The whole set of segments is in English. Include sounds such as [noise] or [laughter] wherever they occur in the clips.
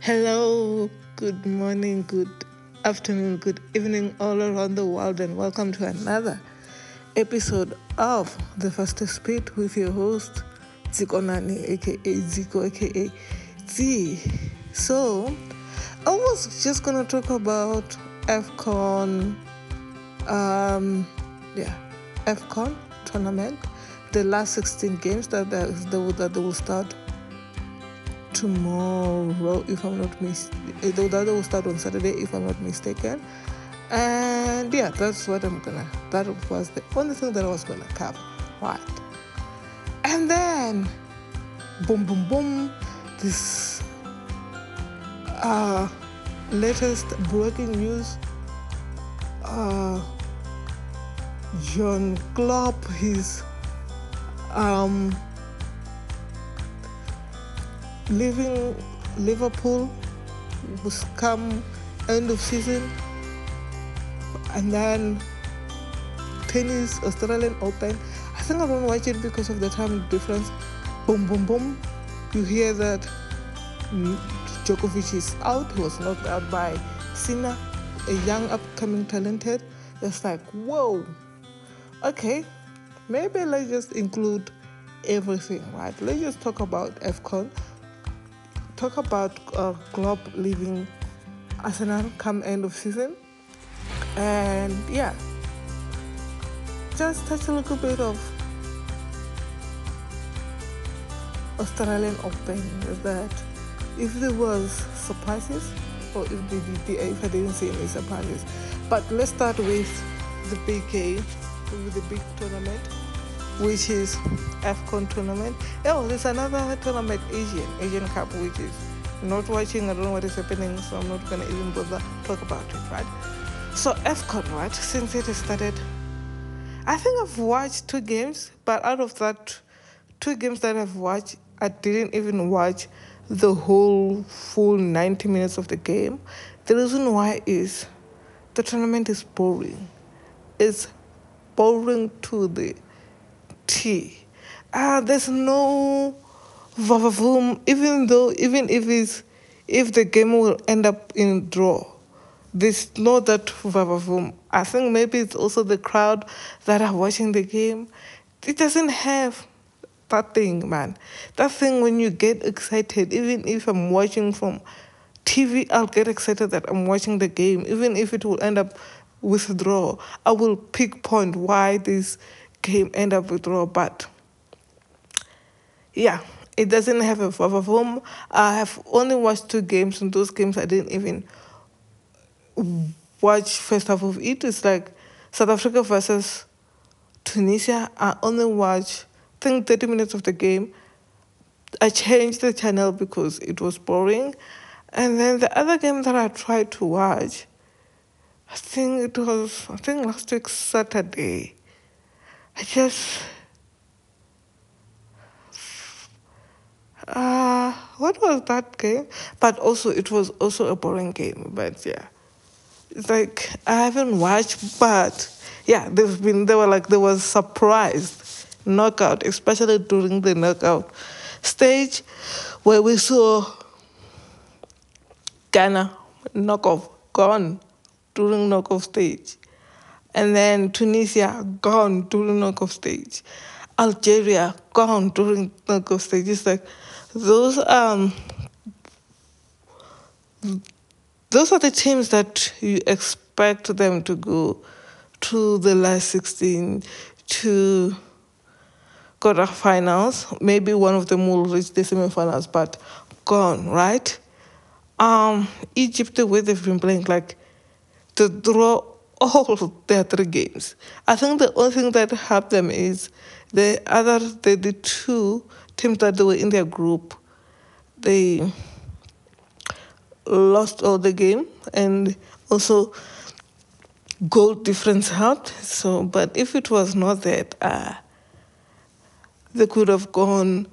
Hello, good morning, good afternoon, good evening, all around the world, and welcome to another episode of The Fastest Speed with your host, Ziko Nani, aka Ziko, aka Z. So, I was just gonna talk about AFCON, um, yeah, AFCON tournament, the last 16 games that, that, that they will start tomorrow, if I'm not mistaken. That will start on Saturday, if I'm not mistaken. And yeah, that's what I'm gonna. That was the only thing that I was gonna cover. Right. And then, boom, boom, boom. This uh, latest breaking news. Uh, John Klopp, his um leaving Liverpool was come end of season and then tennis Australian Open. I think I don't watch it because of the time difference. Boom boom boom. You hear that Djokovic is out. He was knocked out by Sinner, a young upcoming talented. It's like whoa. Okay, maybe let's just include everything, right? Let's just talk about AFCON talk about uh, leaving Arsenal come end of season, and yeah, just touch a little bit of Australian Open. That if there was surprises or if, the, if I didn't see any surprises, but let's start with the big game, with the big tournament which is AFCON tournament. Oh, there's another tournament, Asian, Asian Cup, which is not watching. I don't know what is happening, so I'm not gonna even bother talk about it, right? So AFCON, right? Since it started, I think I've watched two games, but out of that two games that I've watched, I didn't even watch the whole full 90 minutes of the game. The reason why is the tournament is boring. It's boring to the T. Ah, there's no vavavoom, even though even if it's if the game will end up in draw. There's no that vavavoom. I think maybe it's also the crowd that are watching the game. It doesn't have that thing, man. That thing when you get excited, even if I'm watching from TV, I'll get excited that I'm watching the game. Even if it will end up with draw, I will pick point why this game end up with draw. But yeah, it doesn't have a home. I have only watched two games, and those games I didn't even watch first half of it. It's like South Africa versus Tunisia. I only watched I think thirty minutes of the game. I changed the channel because it was boring. And then the other game that I tried to watch, I think it was I think last week Saturday. I just uh what was that game? But also it was also a boring game, but yeah. It's like I haven't watched but yeah, they've been they were like they was surprised knockout, especially during the knockout stage where we saw Ghana knockoff gone during knockoff stage and then Tunisia gone during knockoff stage, Algeria gone during knockoff stage. It's like those um those are the teams that you expect them to go to the last sixteen to quarterfinals. Maybe one of them will reach the semifinals, but gone, right? Um, Egypt, the way they've been playing, like the draw all their three games. I think the only thing that helped them is the other the, the two teams that they were in their group, they lost all the game and also goal difference helped. So, but if it was not that, uh, they could have gone.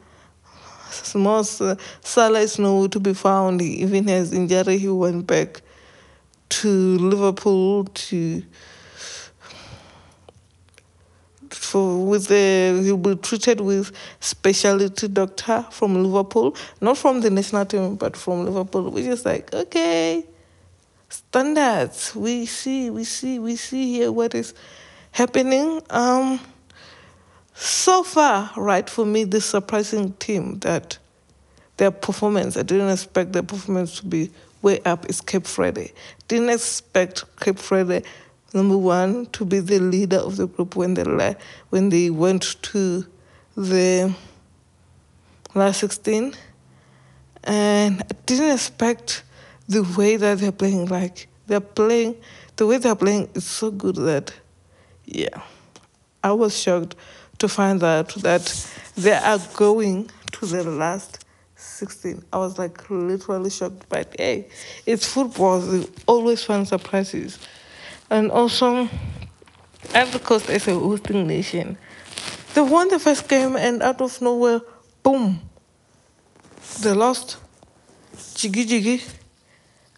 Mo Salah is nowhere to be found. He even has injury. He went back to Liverpool to for with the he'll be treated with specialty doctor from Liverpool, not from the national team, but from Liverpool. Which just like okay, standards. We see, we see, we see here what is happening. Um, so far, right for me, this surprising team that their performance. I didn't expect their performance to be way up. Is Cape Verde. Didn't expect Cape Verde, number one to be the leader of the group when they when they went to the last 16 and I didn't expect the way that they're playing like they're playing the way they're playing is so good that yeah I was shocked to find out that they are going to the last 16 I was like literally shocked but hey it's football they always find surprises and also, Ivory Coast is a hosting nation. They won the first game, and out of nowhere, boom, they lost. Jiggy jiggy.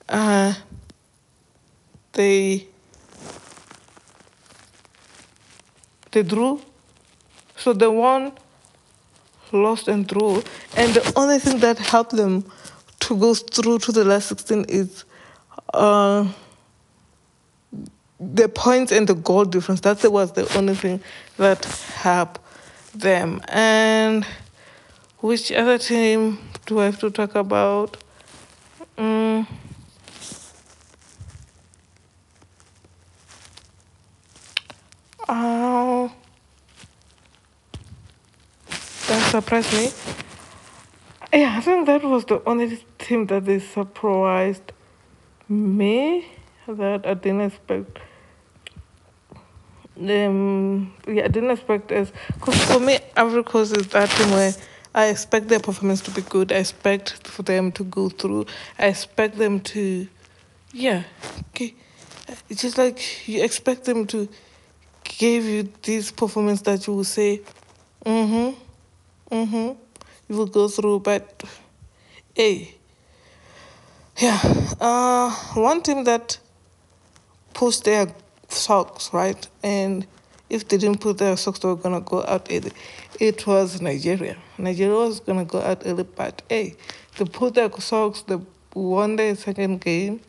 Uh, they they drew. So they won, lost, and drew. And the only thing that helped them to go through to the last 16 is. Uh, the points and the goal difference. That was the only thing that helped them. And which other team do I have to talk about? Oh, that surprised me. Yeah, I think that was the only team that they surprised me that I didn't expect um yeah I didn't expect as because for me Ivory Coast is that thing where I expect their performance to be good. I expect for them to go through. I expect them to yeah. Okay. It's just like you expect them to give you this performance that you will say, mm-hmm, mm-hmm. You will go through, but hey. Yeah. Uh one team that pushed their socks, right? And if they didn't put their socks, they were gonna go out early. It was Nigeria. Nigeria was gonna go out early, but hey, they put their socks. They won their second game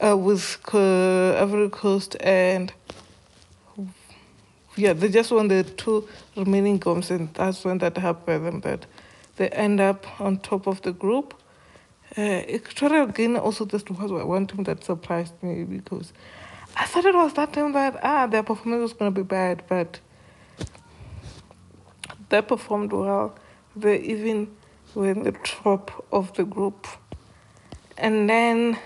uh, with uh, Ivory Coast, and yeah, they just won the two remaining games, and that's when that happened. That they end up on top of the group. Uh, Equatorial Guinea also just was one team that surprised me because I thought it was that time that ah their performance was gonna be bad, but they performed well. They even were in the top of the group, and then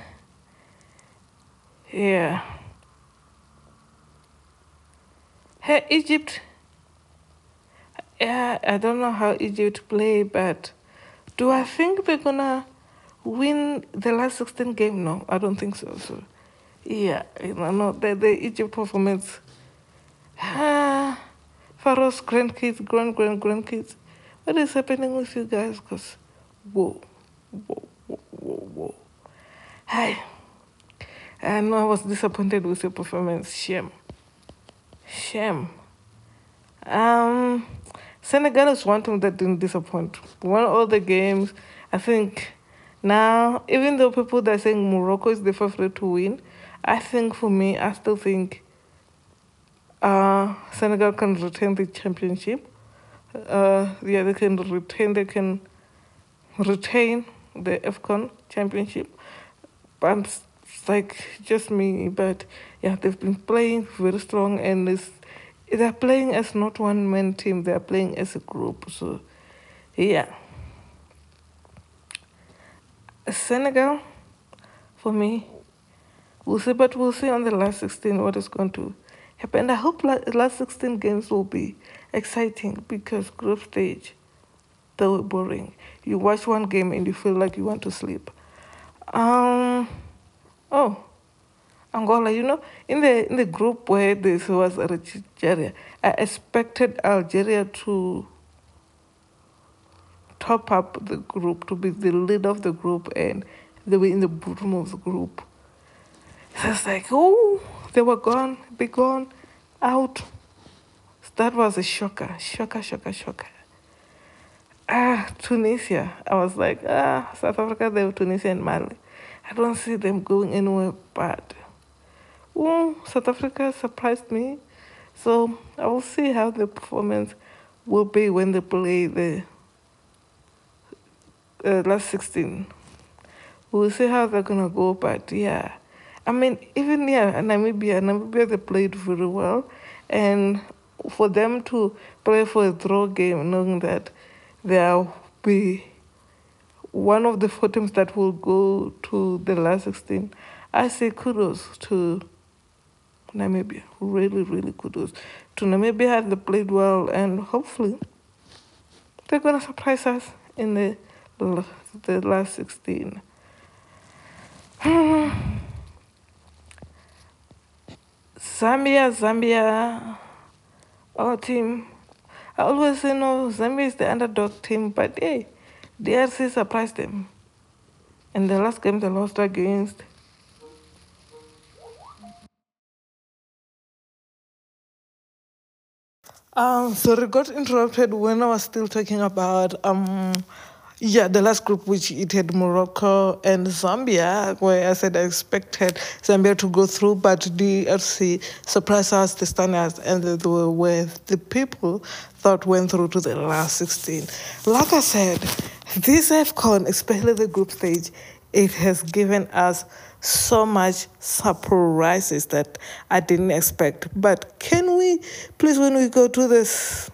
yeah. Hey Egypt. Yeah, I don't know how Egypt play, but do I think they're gonna win the last 16 game? No, I don't think so. So yeah, you know, the, the Egypt performance. Ah, Pharaoh's grandkids, grand, grand, grandkids. What is happening with you guys? Because, whoa, whoa, whoa, whoa, whoa. Hi. I know I was disappointed with your performance. Shame. Shame. Um, Senegal is one team that didn't disappoint. Won all the games. I think now, even though people are saying Morocco is the favorite to win, I think for me, I still think uh, Senegal can retain the championship. Uh, yeah, they can retain. They can retain the AFCON championship. But it's like just me. But yeah, they've been playing very strong, and it's, they're playing as not one man team. They're playing as a group. So, yeah. Senegal, for me, We'll see, but we'll see on the last 16 what is going to happen. I hope last 16 games will be exciting because group stage, they were boring. You watch one game and you feel like you want to sleep. Um, oh, Angola, you know, in the in the group where this was Algeria, I expected Algeria to top up the group, to be the leader of the group, and they were in the bottom of the group. So it's like, oh, they were gone, be gone, out. that was a shocker, shocker, shocker, shocker. Ah, Tunisia. I was like, ah, South Africa, they were Tunisia and Mali. I don't see them going anywhere but well, South Africa surprised me. So I will see how the performance will be when they play the uh, last 16. We'll see how they're going to go, but yeah. I mean, even yeah, Namibia, Namibia, they played very well. And for them to play for a draw game, knowing that there'll be one of the four teams that will go to the last 16, I say kudos to Namibia. Really, really kudos to Namibia. They played well, and hopefully they're going to surprise us in the, the last 16. [sighs] Zambia, Zambia, our team. I always say no, Zambia is the underdog team, but hey, DRC surprised them. In the last game they lost against Um, sorry, got interrupted when I was still talking about um, yeah, the last group which it had Morocco and Zambia, where I said I expected Zambia to go through, but DRC surprised us, the standards, and they were where the people thought went through to the last 16. Like I said, this AFCON, especially the group stage, it has given us so much surprises that I didn't expect. But can we, please, when we go to this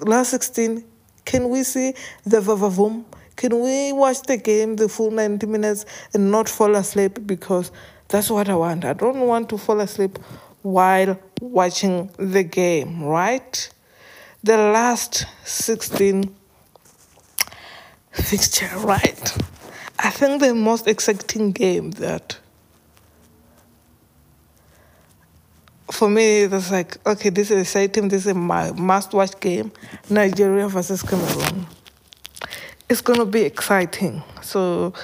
last 16, can we see the vavavoom? Can we watch the game the full 90 minutes and not fall asleep? Because that's what I want. I don't want to fall asleep while watching the game, right? The last 16 fixture, right? I think the most exciting game that for me it was like okay this is exciting this is my must watch game Nigeria versus Cameroon. It's gonna be exciting. So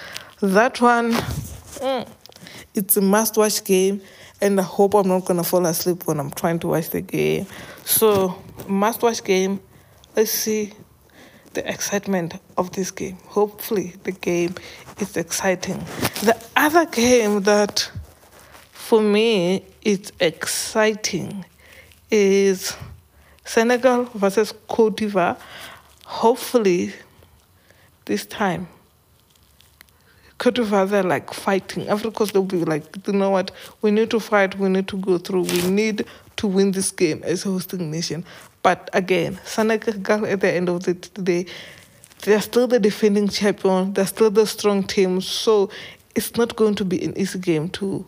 that one mm, it's a must watch game and I hope I'm not gonna fall asleep when I'm trying to watch the game so must watch game let's see the excitement of this game. Hopefully, the game is exciting. The other game that for me is exciting is Senegal versus Cote d'Ivoire. Hopefully, this time, Cote d'Ivoire, they're like fighting. They'll be like, you know what? We need to fight. We need to go through. We need to win this game as a hosting nation. But again, Senegal at the end of the day, they're still the defending champion. They're still the strong team. So it's not going to be an easy game to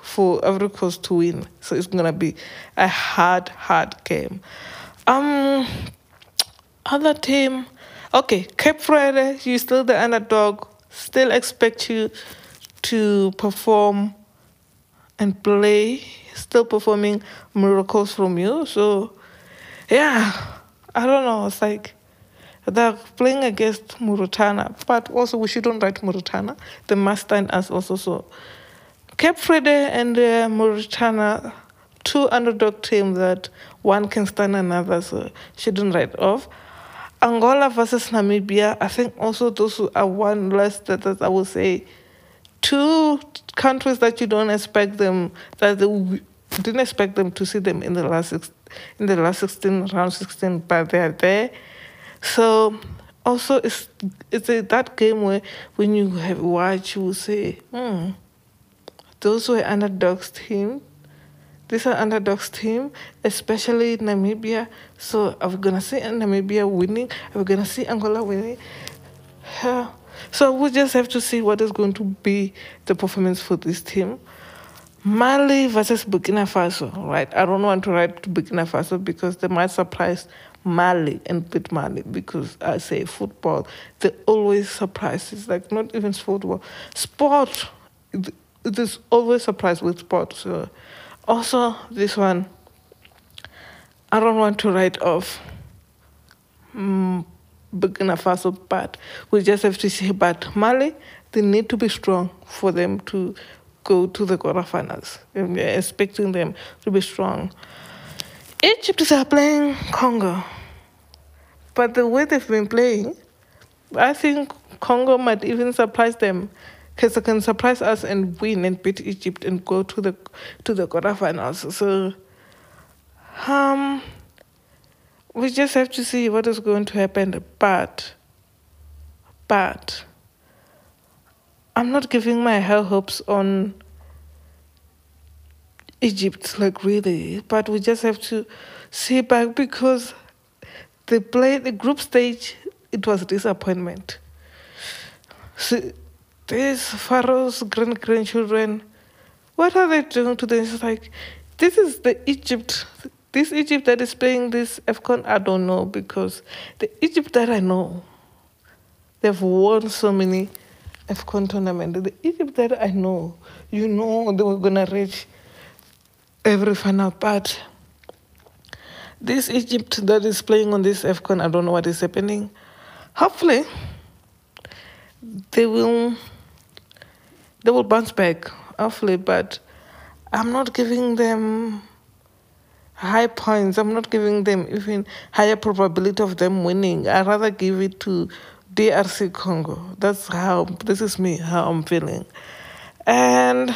for Ivory Coast to win. So it's gonna be a hard, hard game. Um, other team, okay, Cape Verde, you're still the underdog. Still expect you to perform and play. Still performing miracles from you. So yeah, I don't know. It's like they're playing against Mauritania, but also we shouldn't write Mauritania. They must stand us also. So Cape Verde and uh, Mauritania, two underdog teams that one can stand another, so shouldn't write off. Angola versus Namibia, I think also those are one less that, that I would say two countries that you don't expect them that they didn't expect them to see them in the last six, in the last 16 round 16 but they're there. So also it's it's a, that game where when you have watched you will say hmm those were underdogs team. These are underdogs team especially namibia. So are we gonna see namibia winning. Are we gonna see angola winning. So we just have to see what is going to be the performance for this team Mali versus Burkina Faso, right? I don't want to write Burkina Faso because they might surprise Mali and beat Mali because I say football, they always surprise. It's like not even football. Sport, is always surprise with sport. So also this one, I don't want to write off um, Burkina Faso, but we just have to see. But Mali, they need to be strong for them to go to the quarterfinals. And we're expecting them to be strong. Egypt are playing Congo, but the way they've been playing, I think Congo might even surprise them because they can surprise us and win and beat Egypt and go to the to the quarterfinals. So, um, we just have to see what is going to happen. But, but, I'm not giving my high hopes on Egypt, like really. But we just have to see back because the play the group stage it was a disappointment. So these pharaohs grand grandchildren, what are they doing to them? It's like this is the Egypt this Egypt that is playing this AFCON, I don't know because the Egypt that I know, they've won so many AFCON tournaments. The Egypt that I know, you know, they were gonna reach every final part. This Egypt that is playing on this AFCON, I don't know what is happening. Hopefully, they will they will bounce back. Hopefully, but I'm not giving them high points. I'm not giving them even higher probability of them winning. I rather give it to DRC Congo. That's how this is me how I'm feeling, and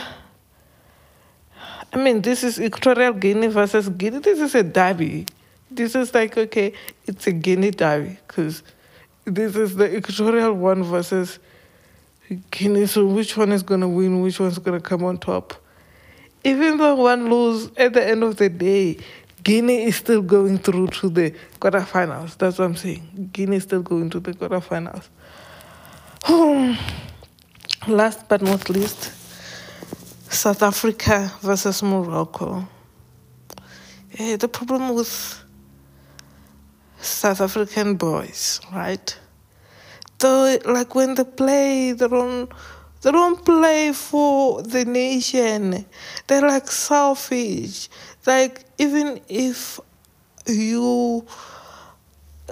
I mean, this is Equatorial Guinea versus Guinea. This is a derby. This is like, okay, it's a Guinea derby because this is the Equatorial one versus Guinea. So which one is to win? Which one's to come on top? Even though one lose, at the end of the day, Guinea is still going through to the quarterfinals. That's what I'm saying. Guinea is still going to the quarterfinals. Um, last but not least, South Africa versus Morocco. Yeah, the problem with South African boys, right? Though, like when they play, they don't, they don't play for the nation. They're like selfish. Like even if you,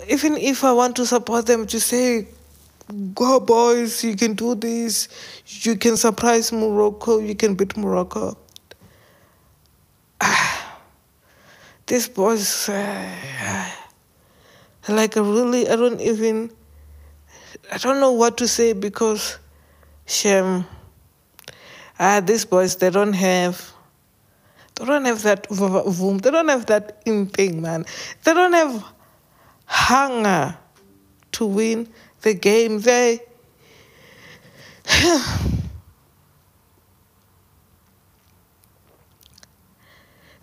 even if I want to support them to say go boys, you can do this, you can surprise Morocco, you can beat Morocco. this boys, uh, like really, I don't even, I don't know what to say because, shame. Ah, these boys, they don't have, they don't have that boom, they don't have that in thing, man. They don't have hunger to win the game. They [sighs]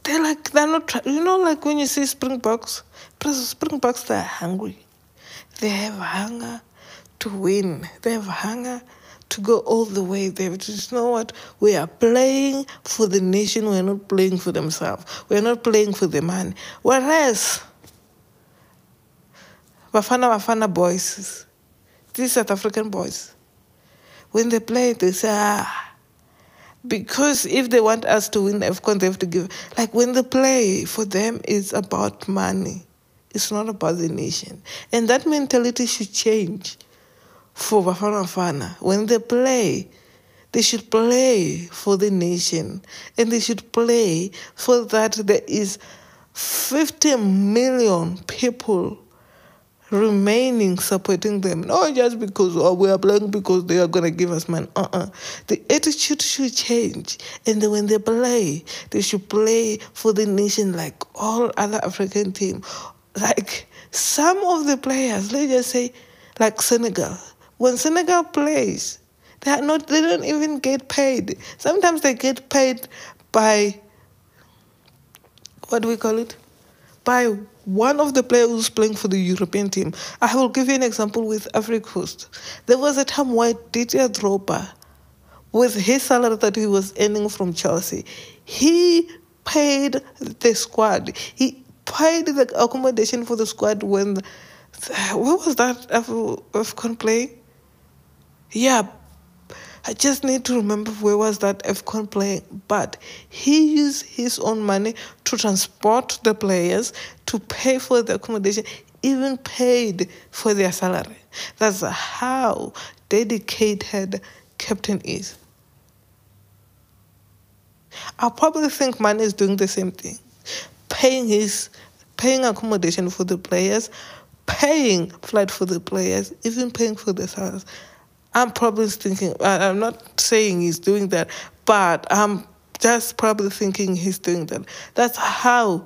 they're like they're not you know like when you see springboks springboks they're hungry they have hunger to win they have hunger to go all the way there you know what we are playing for the nation we're not playing for themselves we're not playing for the money whereas bafana bafana boys these South African boys, when they play, they say, ah, because if they want us to win AFCON, they have to give. Like when they play, for them, it's about money. It's not about the nation. And that mentality should change for Bafana Bafana. When they play, they should play for the nation. And they should play for that there is 50 million people remaining supporting them, not just because oh, we are playing because they are going to give us money. Uh-uh. The attitude should change. And when they play, they should play for the nation like all other African teams. Like some of the players, let's just say, like Senegal. When Senegal plays, they are not they don't even get paid. Sometimes they get paid by what do we call it? By one of the players who's playing for the European team. I will give you an example with Africa Coast. There was a time where Didier Drogba, with his salary that he was earning from Chelsea, he paid the squad. He paid the accommodation for the squad when, where was that AFCON play? Yeah, I just need to remember where was that AFCON playing. But he used his own money to transport the players, to pay for the accommodation, even paid for their salary. That's how dedicated Captain is. I probably think Mane is doing the same thing, paying his paying accommodation for the players, paying flight for the players, even paying for the house. I'm probably thinking. I'm not saying he's doing that, but I'm just probably thinking he's doing that. That's how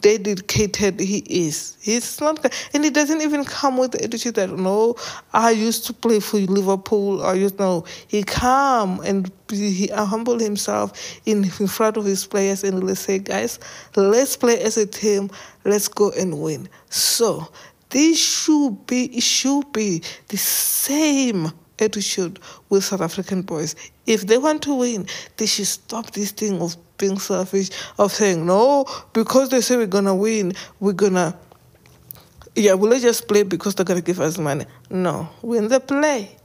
dedicated he is. He's not, and he doesn't even come with the attitude that no, I used to play for Liverpool. Or you know, he come and he humble himself in, in front of his players and let's say, guys, let's play as a team. Let's go and win. So this should be it should be the same attitude with South African boys. If they want to win, they should stop this thing of being selfish, of saying, no, because they say we're going to win, we're going to, yeah, will they just play because they're going to give us money? No, win the play.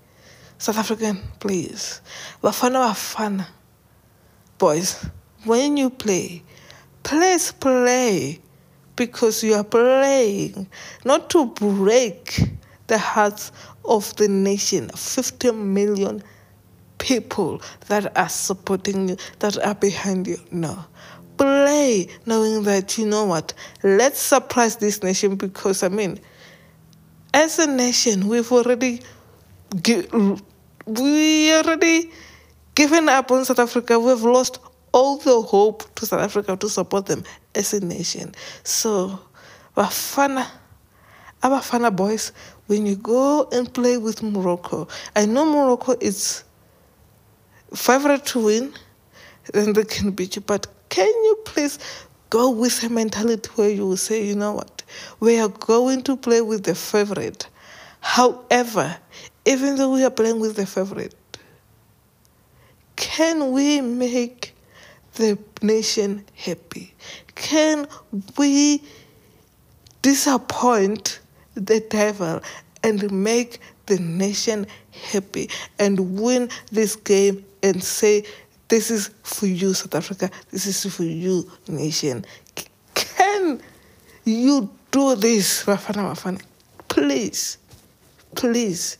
South African, please. Bafana Bafana. Boys, when you play, please play because you are playing, not to break the hearts of the nation. 50 million people that are supporting you, that are behind you. No. Play knowing that, you know what, let's surprise this nation because, I mean, as a nation, we've already, we already given up on South Africa. We've lost all the hope to South Africa to support them as a nation. So, Bafana, Abafana boys, when you go and play with Morocco, I know Morocco is favorite to win, then they can beat you. But can you please go with a mentality where you will say, you know what, we are going to play with the favorite. However, even though we are playing with the favorite, can we make the nation happy? Can we disappoint the devil and make the nation happy and win this game and say, This is for you, South Africa, this is for you, nation. Can you do this, Bafana Bafana? Please, please,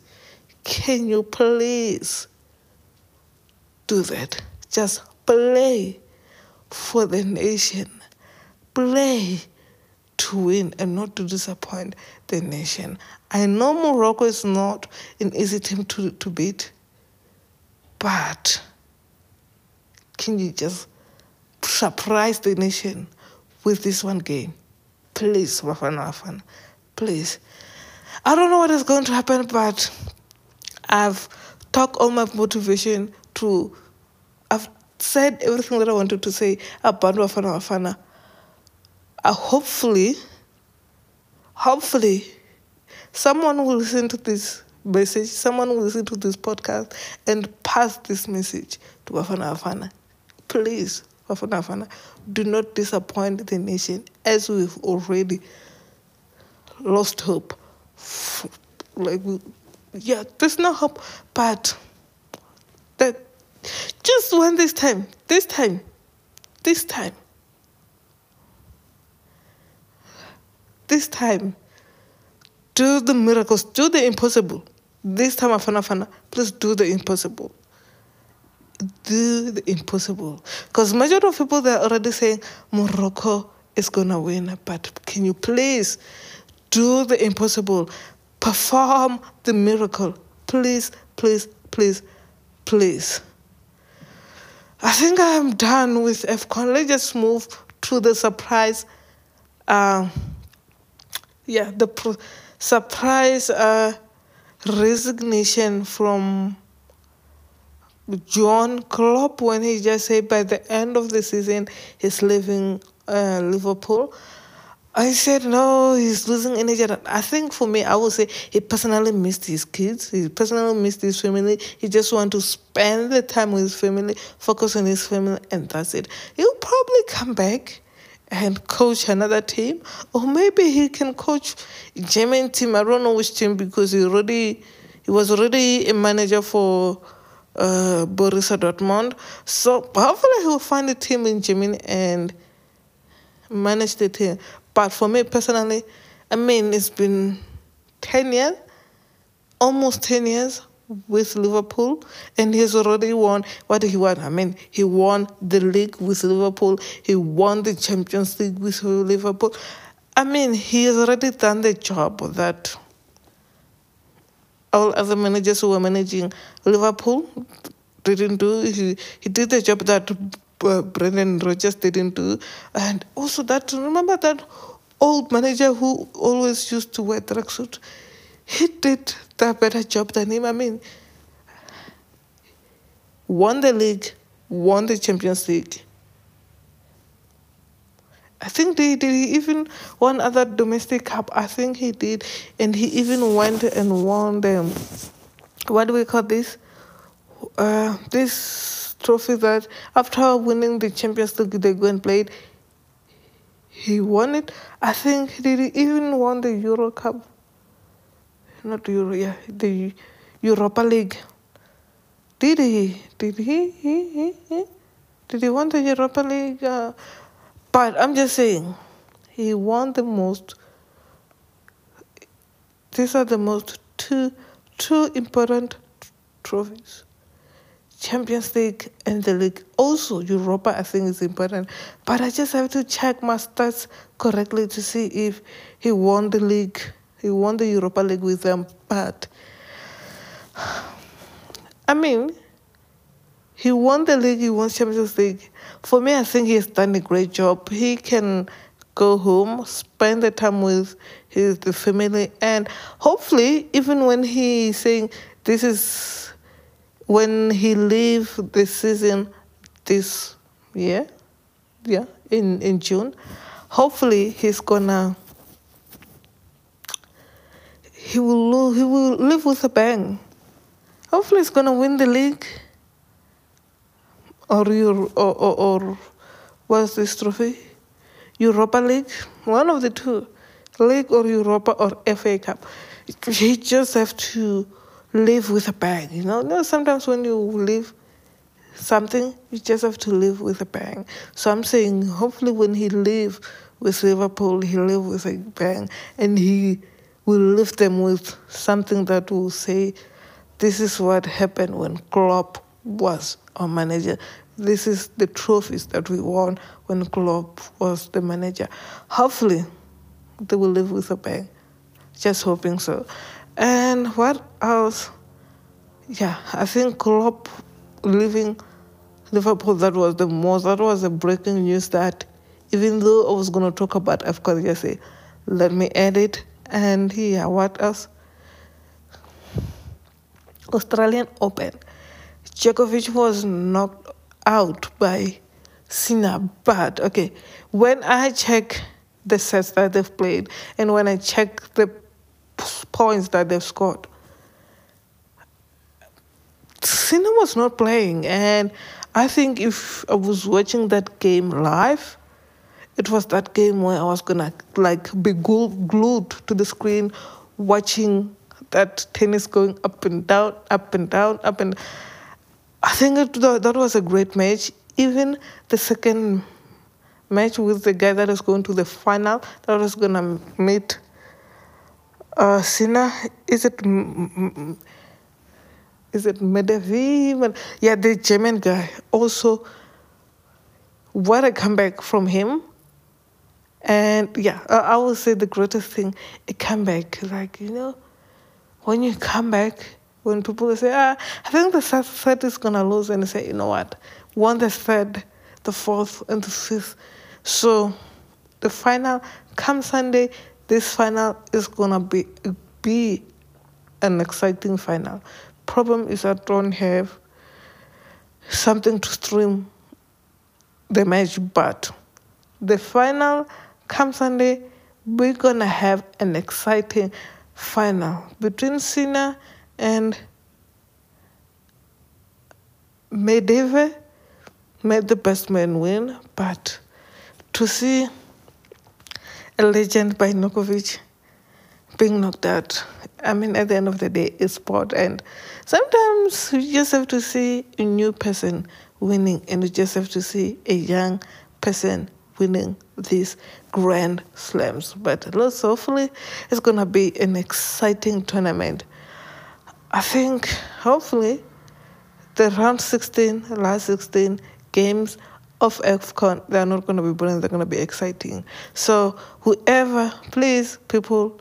can you please do that? Just play for the nation. Play to win and not to disappoint the nation. I know Morocco is not an easy team to, to beat, but can you just surprise the nation with this one game? Please, Bafana Bafana, please. I don't know what is going to happen, but I've talked all my motivation to, I've said everything that I wanted to say about Bafana Bafana uh, hopefully, hopefully, someone will listen to this message, someone will listen to this podcast and pass this message to Bafana Bafana. Please, Bafana Bafana, do not disappoint the nation as we've already lost hope. Like, yeah, there's no hope, but just one this time, this time, this time, this time, do the miracles, do the impossible. This time, Afana Afana, please do the impossible. Do the impossible. Because majority of people, they're already saying Morocco is going to win. But can you please do the impossible? Perform the miracle. Please, please, please, please. I think I'm done with AFCON. Let's just move to the surprise. Uh, yeah, the pro- surprise uh, resignation from John Klopp when he just said by the end of the season he's leaving uh, Liverpool. I said no, he's losing energy. I think for me, I would say he personally missed his kids. He personally missed his family. He just want to spend the time with his family, focus on his family, and that's it. He'll probably come back and coach another team, or maybe he can coach German team. I don't know which team because he already he was already a manager for uh, Borussia Dortmund. So hopefully he'll find a team in Germany and manage the team. But for me personally, I mean it's been ten years, almost ten years with Liverpool and he's already won what did he won. I mean, he won the league with Liverpool, he won the Champions League with Liverpool. I mean, he has already done the job that all other managers who were managing Liverpool didn't do. He, he did the job that Brendan Rodgers didn't do. And also that, remember that old manager who always used to wear tracksuit? He did a better job than him. I mean, won the league, won the Champions League. I think they did even won other domestic cup. I think he did, and he even went and won them. What do we call this? Uh, this trophy that after winning the Champions League, they go and played. He won it. I think he even won the Euro Cup not Euro, yeah, the Europa League. Did he? Did he? he, he, he? Did he win the Europa League? Uh, but I'm just saying, he won the most. These are the most two two important trophies. Champions League and the league. Also, Europa, I think, is important. But I just have to check my stats correctly to see if he won the league he won the Europa League with them, but [sighs] I mean, he won the league, he won Champions League. For me, I think he's done a great job. He can go home, spend the time with his the family, and hopefully, even when he's saying this is when he leave the season this year, yeah, in in June, hopefully he's gonna he will he will live with a bang. Hopefully, he's gonna win the league. Or your or, or, or what's this trophy? Europa League, one of the two, League or Europa or FA Cup. You just have to live with a bang. You know, know sometimes when you live something, you just have to live with a bang. So I'm saying, hopefully, when he live with Liverpool, he live with a bang, and he will leave them with something that will say, this is what happened when Klopp was our manager. This is the trophies that we won when Klopp was the manager. Hopefully, they will live with a bang. Just hoping so. And what else? Yeah, I think Klopp leaving Liverpool, that was the most, that was the breaking news that even though I was going to talk about AFCON, say, eh, let me edit. and here, what else? Australian Open. Djokovic was knocked out by Sinner, but okay, when I check the sets that they've played and when I check the points that they've scored, Sinner was not playing, and I think if I was watching that game live, it was that game where I was gonna like be glued to the screen, watching that tennis going up and down, up and down, up and. I think it, that was a great match. Even the second match with the guy that is going to the final, that was gonna meet uh, Sinner. Is it? Is it? Yeah, the German guy. Also, what a comeback from him and yeah, I would say the greatest thing, a comeback. Like, you know, when you come back, when people say, ah, I think the third is going to lose, and they say, you know what, won the third, the fourth, and the fifth. So the final, come Sunday, this final is to be, be an exciting final. Problem is I don't have something to stream the match, but the final come Sunday, we're to have an exciting final between Sinner and Medvedev. May the best man win, but to see a legend by Djokovic being knocked out, I mean, at the end of the day, it's sport, and sometimes you just have to see a new person winning, and you just have to see a young person winning these grand slams. But let's hopefully it's gonna be an exciting tournament. I think hopefully the round 16, last 16 games of AFCON, they're not going to be boring, they're going to be exciting. So, whoever, please, people,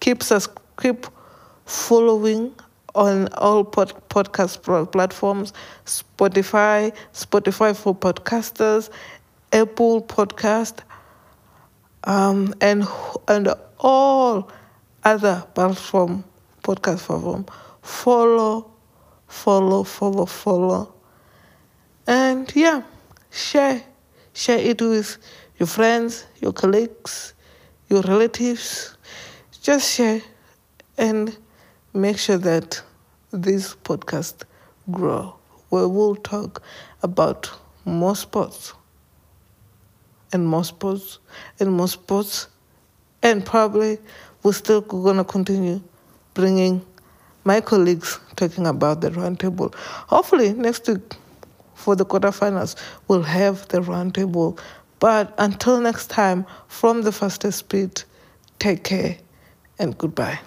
keep, sus- keep following on all pod- podcast platforms Spotify, Spotify for podcasters, Apple Podcast, um, and, and all other platform podcast platform. Follow, follow, follow, follow and yeah, share. Share it with your friends, your colleagues, your relatives. Just share and make sure that this podcast grow. Where we'll talk about more sports and more sports and more sports and probably we're still gonna continue bringing my colleagues talking about the roundtable. Hopefully next week for the quarterfinals will have the roundtable. But until next time, from the fastest speed, take care and goodbye.